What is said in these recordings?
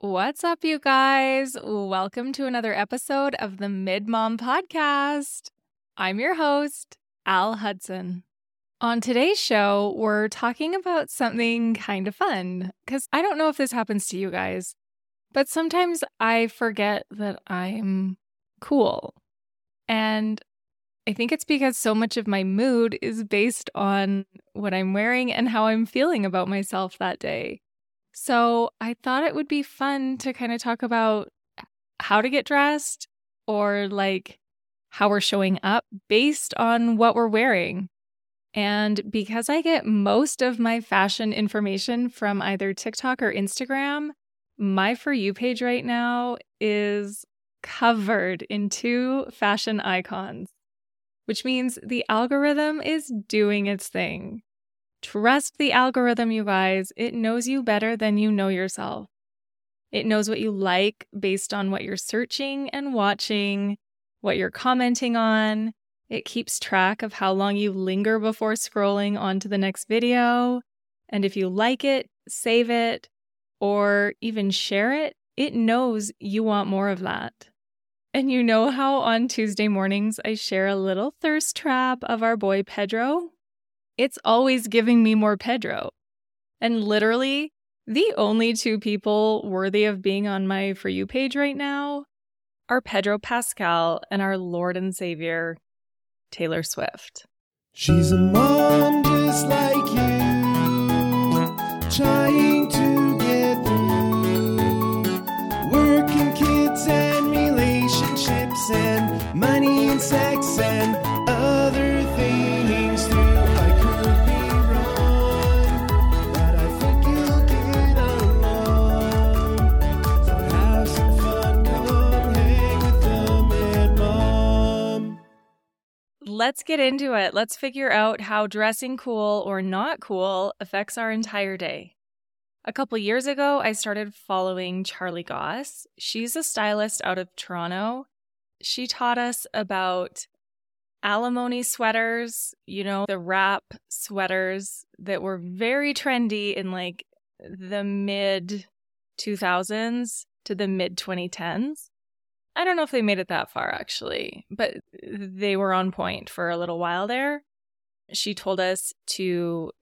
What's up, you guys? Welcome to another episode of the Mid Mom Podcast. I'm your host, Al Hudson. On today's show, we're talking about something kind of fun because I don't know if this happens to you guys, but sometimes I forget that I'm cool. And I think it's because so much of my mood is based on what I'm wearing and how I'm feeling about myself that day. So I thought it would be fun to kind of talk about how to get dressed or like how we're showing up based on what we're wearing. And because I get most of my fashion information from either TikTok or Instagram, my For You page right now is covered in two fashion icons, which means the algorithm is doing its thing. Trust the algorithm, you guys. It knows you better than you know yourself. It knows what you like based on what you're searching and watching, what you're commenting on. It keeps track of how long you linger before scrolling on to the next video. And if you like it, save it, or even share it, it knows you want more of that. And you know how on Tuesday mornings I share a little thirst trap of our boy Pedro? It's always giving me more Pedro. And literally, the only two people worthy of being on my For You page right now are Pedro Pascal and our Lord and Savior, Taylor Swift. She's a mom Let's get into it. Let's figure out how dressing cool or not cool affects our entire day. A couple years ago, I started following Charlie Goss. She's a stylist out of Toronto. She taught us about alimony sweaters, you know, the wrap sweaters that were very trendy in like the mid 2000s to the mid 2010s. I don't know if they made it that far actually, but they were on point for a little while there. She told us to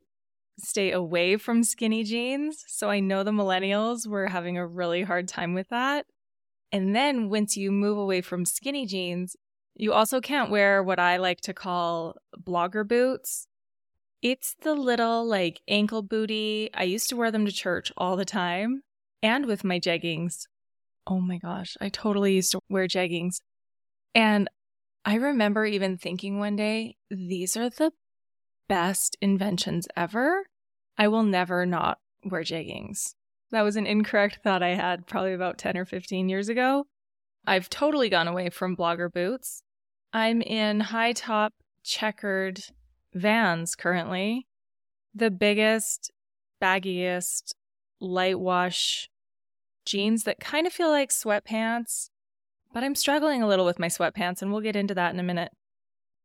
stay away from skinny jeans. So I know the millennials were having a really hard time with that. And then once you move away from skinny jeans, you also can't wear what I like to call blogger boots. It's the little like ankle booty. I used to wear them to church all the time and with my jeggings. Oh my gosh, I totally used to wear jeggings. And I remember even thinking one day, these are the best inventions ever. I will never not wear jeggings. That was an incorrect thought I had probably about 10 or 15 years ago. I've totally gone away from blogger boots. I'm in high top checkered vans currently. The biggest, baggiest, light wash jeans that kind of feel like sweatpants, but I'm struggling a little with my sweatpants, and we'll get into that in a minute.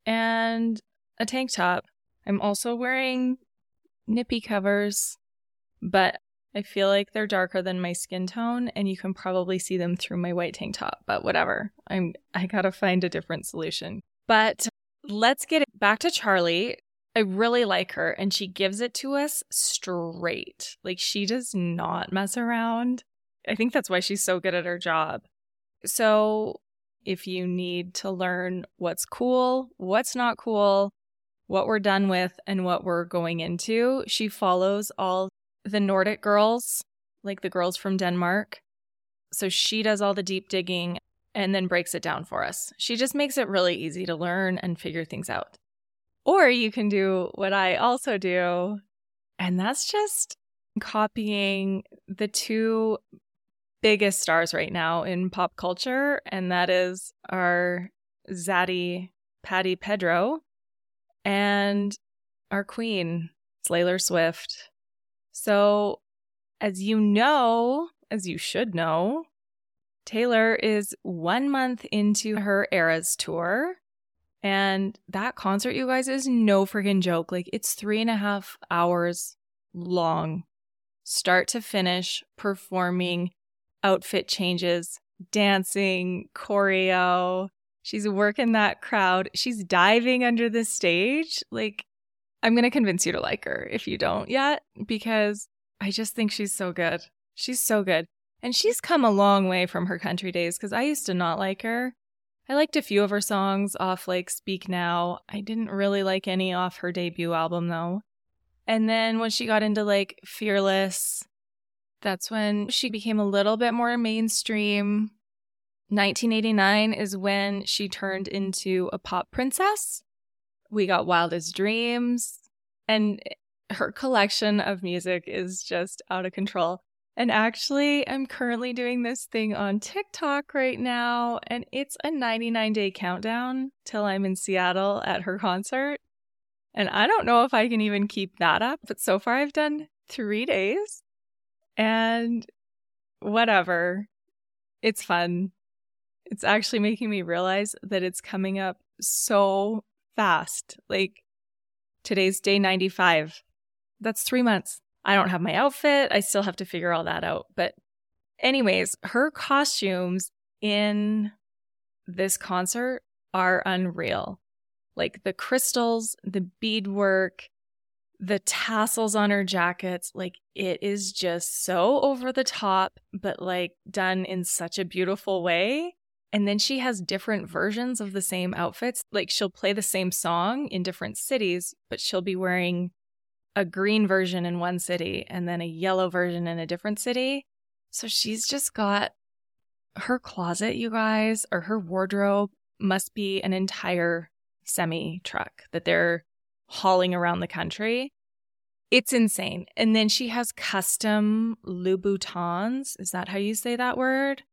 And a tank top. I'm also wearing nippy covers, but I feel like they're darker than my skin tone, and you can probably see them through my white tank top. But whatever, I'm I gotta find a different solution. But let's get back to Charlie. I really like her, and she gives it to us straight. Like she does not mess around. I think that's why she's so good at her job. So, if you need to learn what's cool, what's not cool, what we're done with, and what we're going into, she follows all the Nordic girls, like the girls from Denmark. So, she does all the deep digging and then breaks it down for us. She just makes it really easy to learn and figure things out. Or you can do what I also do, and that's just copying the two biggest stars right now in pop culture, and that is our Zaddy Patty Pedro and our queen, Taylor Swift. So, as you know, as you should know, Taylor is one month into her Eras tour. And that concert, you guys, is no freaking joke. Like, it's three and a half hours long, start to finish, performing outfit changes, dancing, choreo. She's working that crowd. She's diving under the stage. Like, I'm going to convince you to like her if you don't yet, because I just think she's so good. She's so good. And she's come a long way from her country days because I used to not like her. I liked a few of her songs off like Speak Now. I didn't really like any off her debut album though. And then when she got into like Fearless, that's when she became a little bit more mainstream. 1989 is when she turned into a pop princess. We got Wildest Dreams, and her collection of music is just out of control. And actually, I'm currently doing this thing on TikTok right now, and it's a 99 day countdown till I'm in Seattle at her concert. And I don't know if I can even keep that up, but so far I've done three days. And whatever, it's fun. It's actually making me realize that it's coming up so fast. Like today's day 95. That's three months. I don't have my outfit. I still have to figure all that out. But, anyways, her costumes in this concert are unreal. Like the crystals, the beadwork, the tassels on her jackets, like it is just so over the top, but like done in such a beautiful way. And then she has different versions of the same outfits. Like she'll play the same song in different cities, but she'll be wearing a green version in one city and then a yellow version in a different city. So she's just got her closet, you guys, or her wardrobe must be an entire semi truck that they're hauling around the country. It's insane. And then she has custom Louboutins. Is that how you say that word?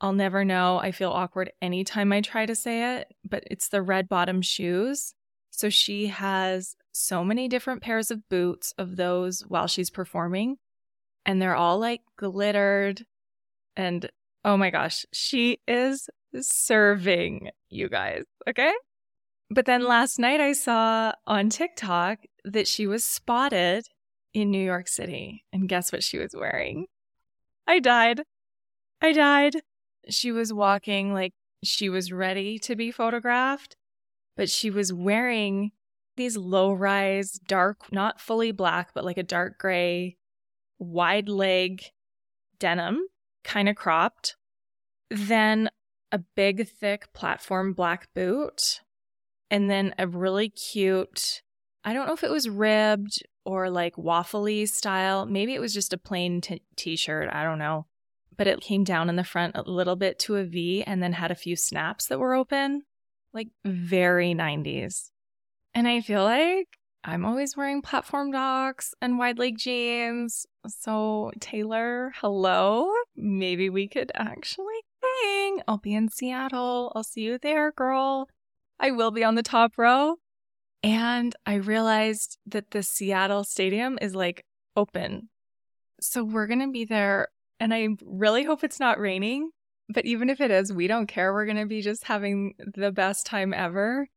I'll never know. I feel awkward anytime I try to say it, but it's the red bottom shoes. So she has so many different pairs of boots of those while she's performing, and they're all like glittered. And oh my gosh, she is serving you guys. Okay. But then last night I saw on TikTok that she was spotted in New York City. And guess what she was wearing? I died. I died. She was walking like she was ready to be photographed, but she was wearing these low rise, dark, not fully black, but like a dark gray, wide leg denim, kind of cropped. Then a big, thick platform black boot and then a really cute, I don't know if it was ribbed or like waffly style. Maybe it was just a plain t shirt. I don't know. But it came down in the front a little bit to a V and then had a few snaps that were open. Like very 90s. And I feel like I'm always wearing platform docs and wide leg jeans. So, Taylor, hello. Maybe we could actually hang. I'll be in Seattle. I'll see you there, girl. I will be on the top row. And I realized that the Seattle Stadium is like open. So we're going to be there. And I really hope it's not raining. But even if it is, we don't care. We're going to be just having the best time ever.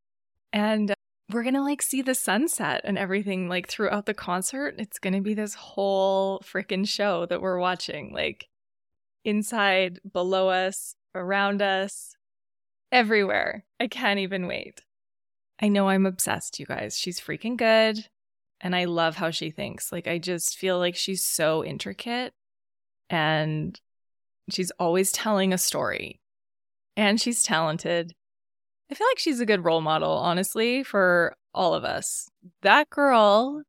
And uh, we're going to like see the sunset and everything like throughout the concert. It's going to be this whole freaking show that we're watching. Like inside, below us, around us everywhere. I can't even wait. I know I'm obsessed, you guys. She's freaking good. And I love how she thinks. Like, I just feel like she's so intricate and she's always telling a story. And she's talented. I feel like she's a good role model, honestly, for all of us. That girl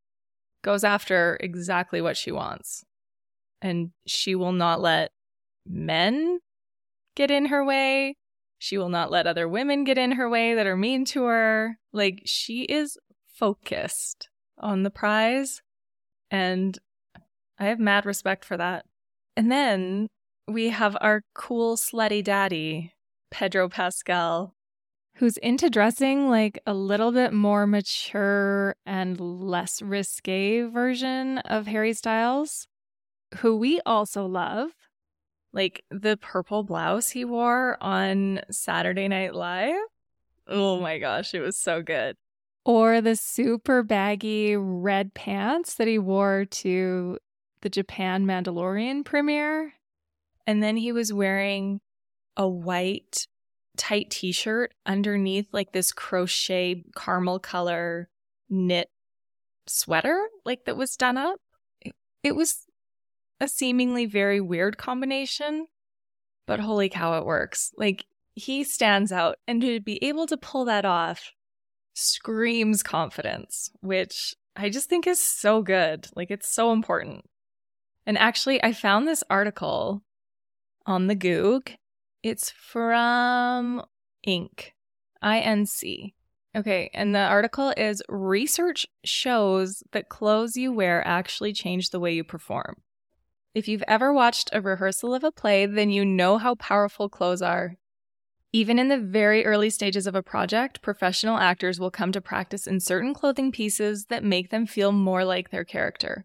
goes after exactly what she wants. And she will not let men get in her way. She will not let other women get in her way that are mean to her. Like, she is focused on the prize. And I have mad respect for that. And then we have our cool, slutty daddy, Pedro Pascal, who's into dressing like a little bit more mature and less risque version of Harry Styles, who we also love like the purple blouse he wore on Saturday Night Live. Oh my gosh, it was so good. Or the super baggy red pants that he wore to the Japan Mandalorian premiere. And then he was wearing a white tight t shirt underneath like this crochet caramel color knit sweater, like that was done up. It, it was a seemingly very weird combination, but holy cow, it works. Like he stands out, and to be able to pull that off screams confidence, which I just think is so good. Like it's so important. And actually, I found this article on the Goog. It's from Inc. INC. Okay, and the article is research shows that clothes you wear actually change the way you perform. If you've ever watched a rehearsal of a play, then you know how powerful clothes are. Even in the very early stages of a project, professional actors will come to practice in certain clothing pieces that make them feel more like their character.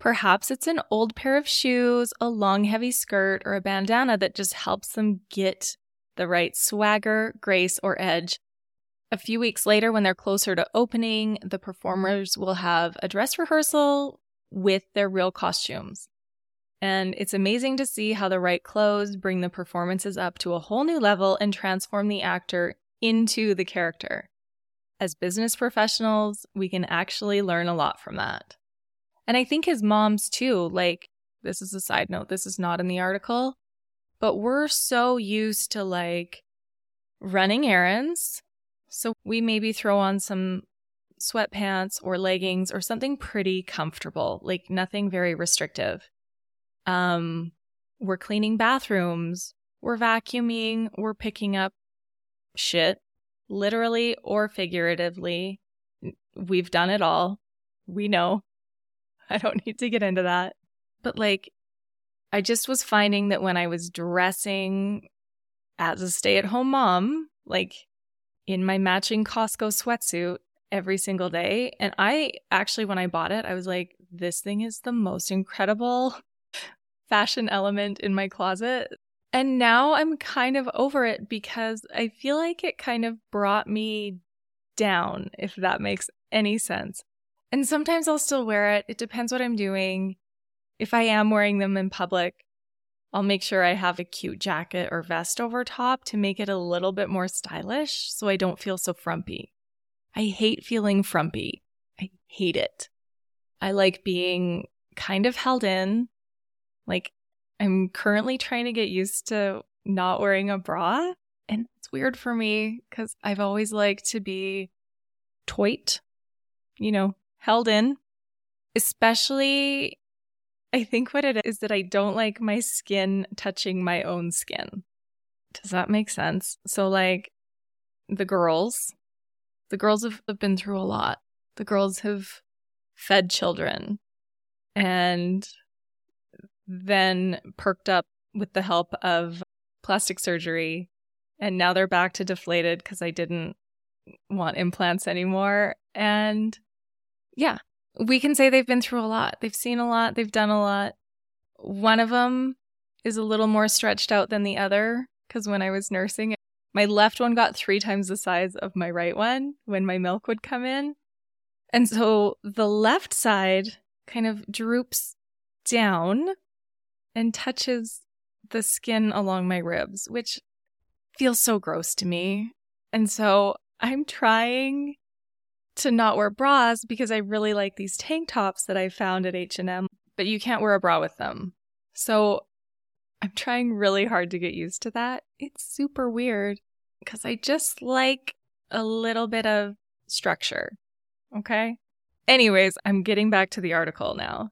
Perhaps it's an old pair of shoes, a long, heavy skirt, or a bandana that just helps them get the right swagger, grace, or edge. A few weeks later, when they're closer to opening, the performers will have a dress rehearsal with their real costumes. And it's amazing to see how the right clothes bring the performances up to a whole new level and transform the actor into the character. As business professionals, we can actually learn a lot from that. And I think his moms too, like, this is a side note, this is not in the article, but we're so used to like running errands. So we maybe throw on some sweatpants or leggings or something pretty comfortable, like nothing very restrictive. Um, we're cleaning bathrooms, we're vacuuming, we're picking up shit, literally or figuratively. We've done it all. We know. I don't need to get into that. But like, I just was finding that when I was dressing as a stay at home mom, like in my matching Costco sweatsuit every single day, and I actually, when I bought it, I was like, this thing is the most incredible fashion element in my closet. And now I'm kind of over it because I feel like it kind of brought me down, if that makes any sense. And sometimes I'll still wear it. It depends what I'm doing. If I am wearing them in public, I'll make sure I have a cute jacket or vest over top to make it a little bit more stylish so I don't feel so frumpy. I hate feeling frumpy. I hate it. I like being kind of held in. Like, I'm currently trying to get used to not wearing a bra. And it's weird for me because I've always liked to be toit, you know, held in, especially. I think what it is that I don't like my skin touching my own skin. Does that make sense? So, like, the girls, the girls have, been through a lot. The girls have fed children and then perked up with the help of plastic surgery. And now they're back to deflated because I didn't want implants anymore. And yeah, we can say they've been through a lot. They've seen a lot, they've done a lot. One of them is a little more stretched out than the other because when I was nursing, my left one got three times the size of my right one when my milk would come in. And so the left side kind of droops down and touches the skin along my ribs, which feels so gross to me. And so I'm trying to not wear bras because I really like these tank tops that I found at H&M, but you can't wear a bra with them. So I'm trying really hard to get used to that. It's super weird because I just like a little bit of structure. Okay? Anyways, I'm getting back to the article now.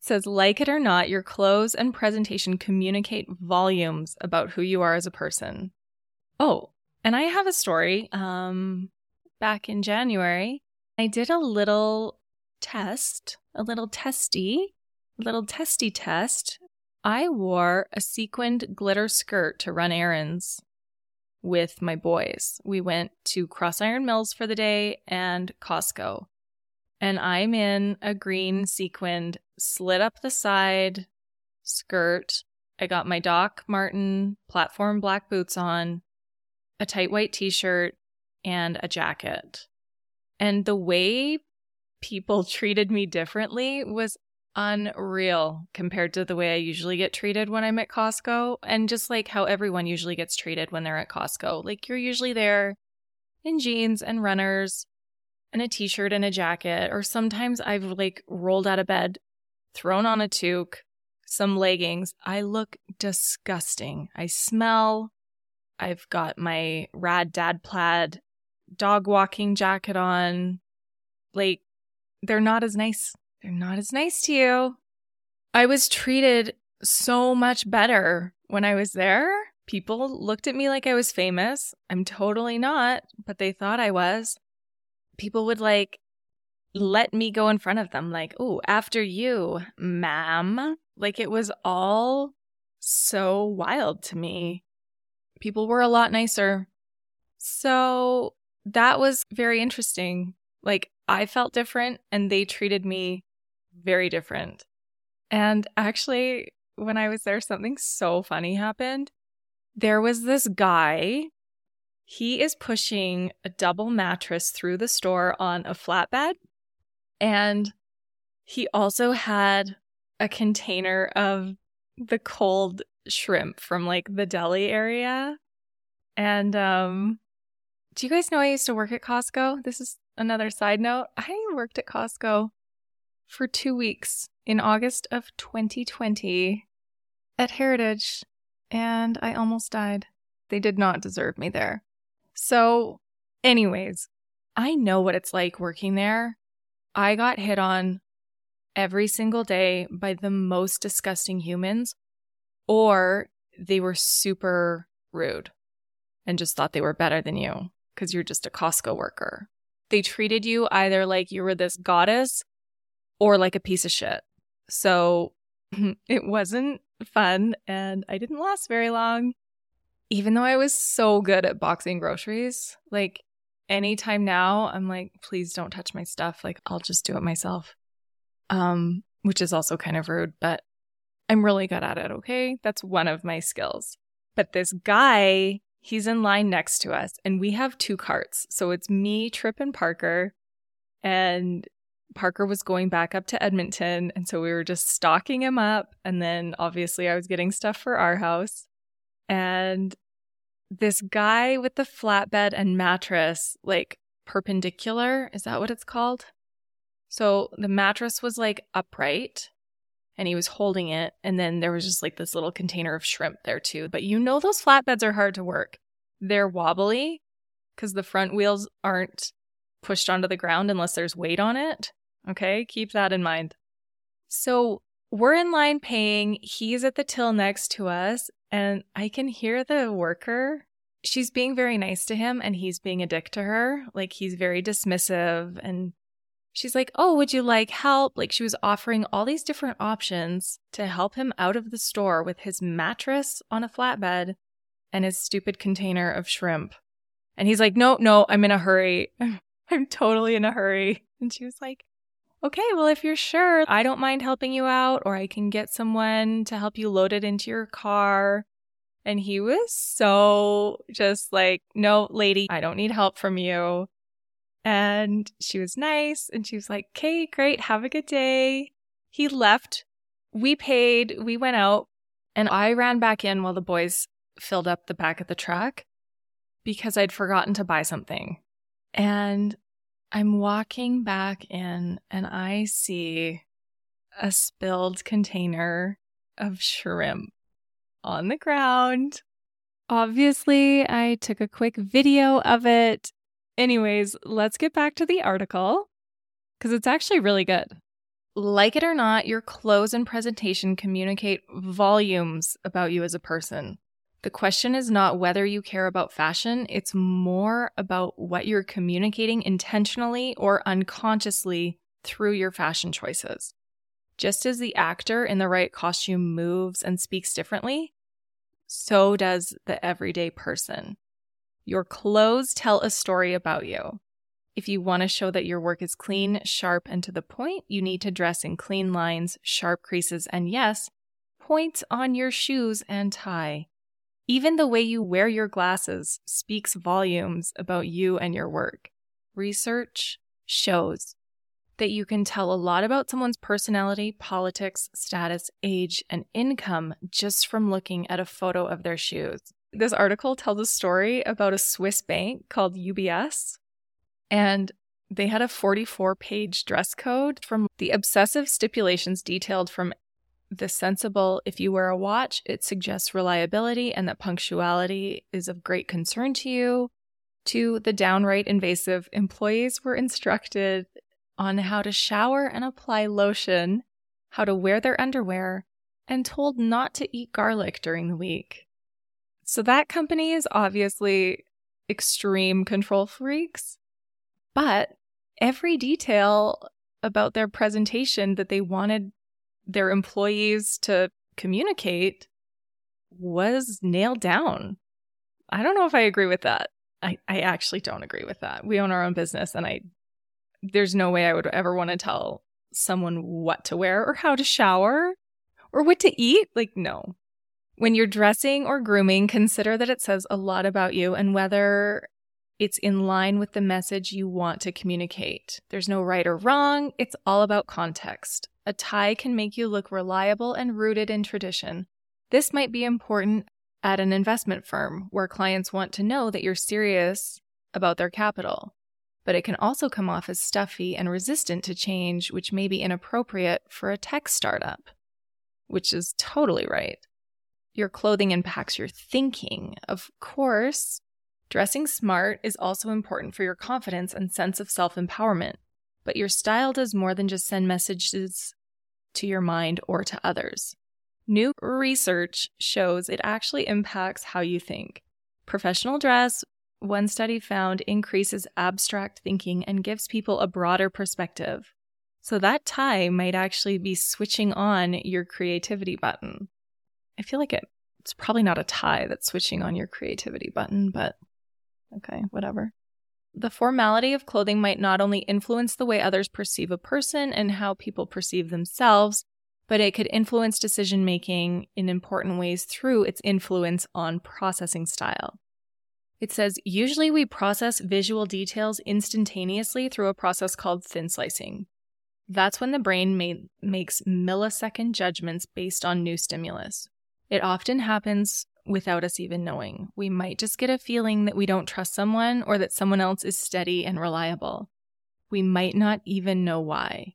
Says, like it or not, your clothes and presentation communicate volumes about who you are as a person. Oh, and I have a story. Um, back in January, I did a little test, a little testy, a little testy test. I wore a sequined glitter skirt to run errands with my boys. We went to CrossIron Mills for the day and Costco. And I'm in a green sequined, slit up the side skirt. I got my Doc Martens platform black boots on, a tight white t shirt, and a jacket. And the way people treated me differently was unreal compared to the way I usually get treated when I'm at Costco and just like how everyone usually gets treated when they're at Costco. Like you're usually there in jeans and runners and a t-shirt and a jacket or sometimes I've like rolled out of bed, thrown on a toque, some leggings. I look disgusting. I smell. I've got my rad dad plaid dog walking jacket on. Like they're not as nice they're not as nice to you. I was treated so much better when I was there. People looked at me like I was famous. I'm totally not, but they thought I was. People would like let me go in front of them, like, oh, after you, ma'am. Like it was all so wild to me. People were a lot nicer. So that was very interesting. Like I felt different and they treated me very different. And actually, when I was there, something so funny happened. There was this guy. He is pushing a double mattress through the store on a flatbed. And he also had a container of the cold shrimp from like the deli area. And um do you guys know I used to work at Costco? This is another side note. I worked at Costco for two weeks in August of 2020 at Heritage, and I almost died. They did not deserve me there. So, anyways, I know what it's like working there. I got hit on every single day by the most disgusting humans, or they were super rude and just thought they were better than you because you're just a Costco worker. They treated you either like you were this goddess or like a piece of shit. So it wasn't fun and I didn't last very long. Even though I was so good at boxing groceries, like anytime now, I'm like, please don't touch my stuff. Like I'll just do it myself. Um, which is also kind of rude, but I'm really good at it. Okay. That's one of my skills. But this guy, he's in line next to us and we have two carts. So it's me, Trip, and Parker. And Parker was going back up to Edmonton. And so we were just stocking him up. And then obviously I was getting stuff for our house. And this guy with the flatbed and mattress, like perpendicular, is that what it's called? So the mattress was like upright and he was holding it. And then there was just like this little container of shrimp there too. But you know, those flatbeds are hard to work. They're wobbly because the front wheels aren't pushed onto the ground unless there's weight on it. Okay, keep that in mind. So we're in line paying. He's at the till next to us, and I can hear the worker. She's being very nice to him, and he's being a dick to her. Like he's very dismissive. And she's like, Oh, would you like help? Like she was offering all these different options to help him out of the store with his mattress on a flatbed and his stupid container of shrimp. And he's like, No, no, I'm in a hurry. I'm totally in a hurry. And she was like, okay, well, if you're sure, I don't mind helping you out, or I can get someone to help you load it into your car. And he was so just like, no, lady, I don't need help from you. And she was nice. And she was like, okay, great. Have a good day. He left. We paid. We went out. And I ran back in while the boys filled up the back of the truck because I'd forgotten to buy something. And I'm walking back in and I see a spilled container of shrimp on the ground. Obviously, I took a quick video of it. Anyways, let's get back to the article because it's actually really good. Like it or not, your clothes and presentation communicate volumes about you as a person. The question is not whether you care about fashion, it's more about what you're communicating intentionally or unconsciously through your fashion choices. Just as the actor in the right costume moves and speaks differently, so does the everyday person. Your clothes tell a story about you. If you want to show that your work is clean, sharp, and to the point, you need to dress in clean lines, sharp creases, and yes, points on your shoes and tie. Even the way you wear your glasses speaks volumes about you and your work. Research shows that you can tell a lot about someone's personality, politics, status, age, and income just from looking at a photo of their shoes. This article tells a story about a Swiss bank called UBS, and they had a 44 page dress code from the obsessive stipulations detailed from the sensible if you wear a watch, it suggests reliability and that punctuality is of great concern to you, to the downright invasive employees were instructed on how to shower and apply lotion, how to wear their underwear, and told not to eat garlic during the week. So that company is obviously extreme control freaks, but every detail about their presentation that they wanted their employees to communicate was nailed down. I don't know if I agree with that. I, I actually don't agree with that. We own our own business and I there's no way I would ever want to tell someone what to wear or how to shower or what to eat. Like, no. When you're dressing or grooming, consider that it says a lot about you and whether it's in line with the message you want to communicate. There's no right or wrong, it's all about context. A tie can make you look reliable and rooted in tradition. This might be important at an investment firm where clients want to know that you're serious about their capital but it can also come off as stuffy and resistant to change, which may be inappropriate for a tech startup, which is totally right. Your clothing impacts your thinking. Of course, dressing smart is also important for your confidence and sense of self empowerment, but your style does more than just send messages to your mind or to others. New research shows it actually impacts how you think. Professional dress one study found increases abstract thinking and gives people a broader perspective. So that tie might actually be switching on your creativity button. I feel like it, it's probably not a tie that's switching on your creativity button, but okay, whatever. The formality of clothing might not only influence the way others perceive a person and how people perceive themselves, but it could influence decision making in important ways through its influence on processing style. It says, usually we process visual details instantaneously through a process called thin slicing. That's when the brain makes millisecond judgments based on new stimulus. It often happens without us even knowing. We might just get a feeling that we don't trust someone or that someone else is steady and reliable. We might not even know why.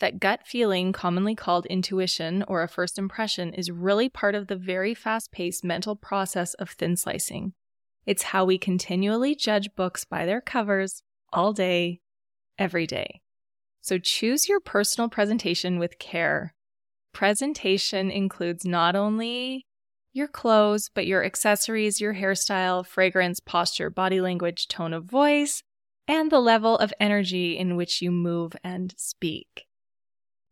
That gut feeling, commonly called intuition or a first impression, is really part of the very fast paced mental process of thin slicing. It's how we continually judge books by their covers all day, every day. So choose your personal presentation with care. Presentation includes not only your clothes, but your accessories, your hairstyle, fragrance, posture, body language, tone of voice, and the level of energy in which you move and speak.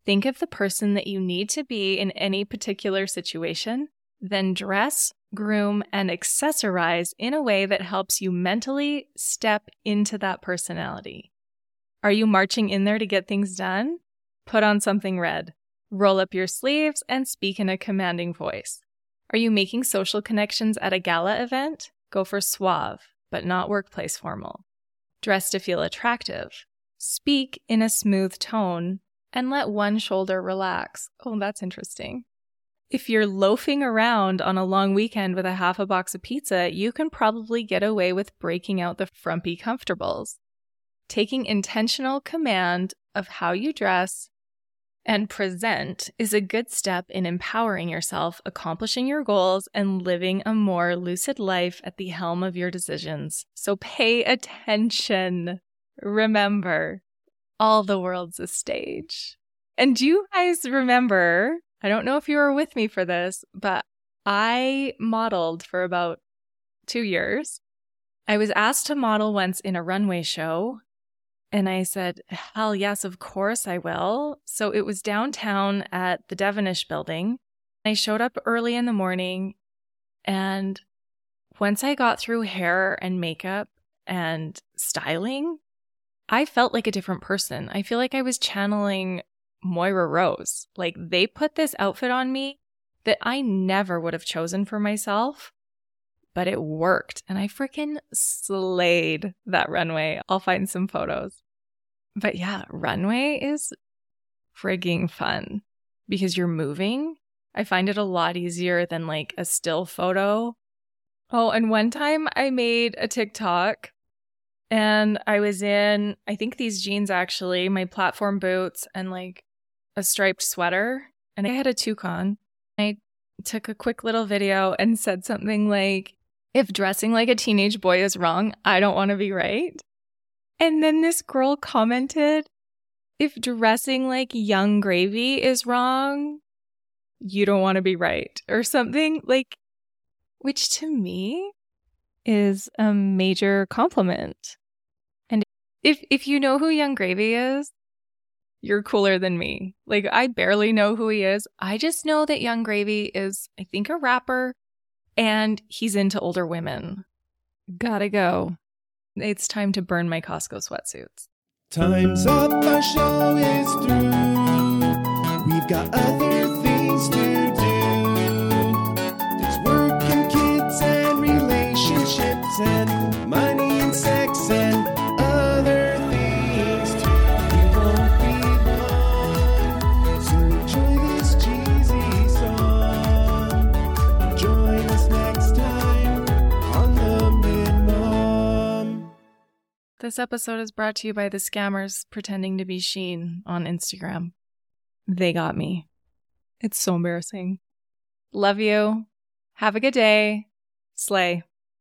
Think of the person that you need to be in any particular situation, then dress groom, and accessorize in a way that helps you mentally step into that personality. Are you marching in there to get things done? Put on something red. Roll up your sleeves and speak in a commanding voice. Are you making social connections at a gala event? Go for suave, but not workplace formal. Dress to feel attractive. Speak in a smooth tone and let one shoulder relax. Oh, that's interesting. If you're loafing around on a long weekend with a half a box of pizza, you can probably get away with breaking out the frumpy comfortables. Taking intentional command of how you dress and present is a good step in empowering yourself, accomplishing your goals, and living a more lucid life at the helm of your decisions. So pay attention. Remember, all the world's a stage. And do you guys remember I don't know if you were with me for this, but I modeled for about two years. I was asked to model once in a runway show, and I said, Hell yes, of course I will. So it was downtown at the Devenish building. I showed up early in the morning, and once I got through hair and makeup and styling, I felt like a different person. I feel like I was channeling Moira Rose. Like they put this outfit on me that I never would have chosen for myself, but it worked. And I freaking slayed that runway. I'll find some photos. But yeah, runway is frigging fun because you're moving. I find it a lot easier than like a still photo. Oh, and one time I made a TikTok and I was in, I think these jeans actually, my platform boots and like a striped sweater. And I had a toucan. I took a quick little video and said something like, if dressing like a teenage boy is wrong, I don't want to be right. And then this girl commented, if dressing like Yung Gravy is wrong, you don't want to be right, or something like, which to me is a major compliment. And if if you know who Yung Gravy is, you're cooler than me. Like I barely know who he is. I just know that Yung Gravy is I think a rapper and he's into older women. Gotta go. It's time to burn my Costco sweatsuits. Time's up, our show is through. We've got other things to do. This episode is brought to you by the scammers pretending to be SHEIN on Instagram. They got me. It's so embarrassing. Love you. Have a good day. Slay.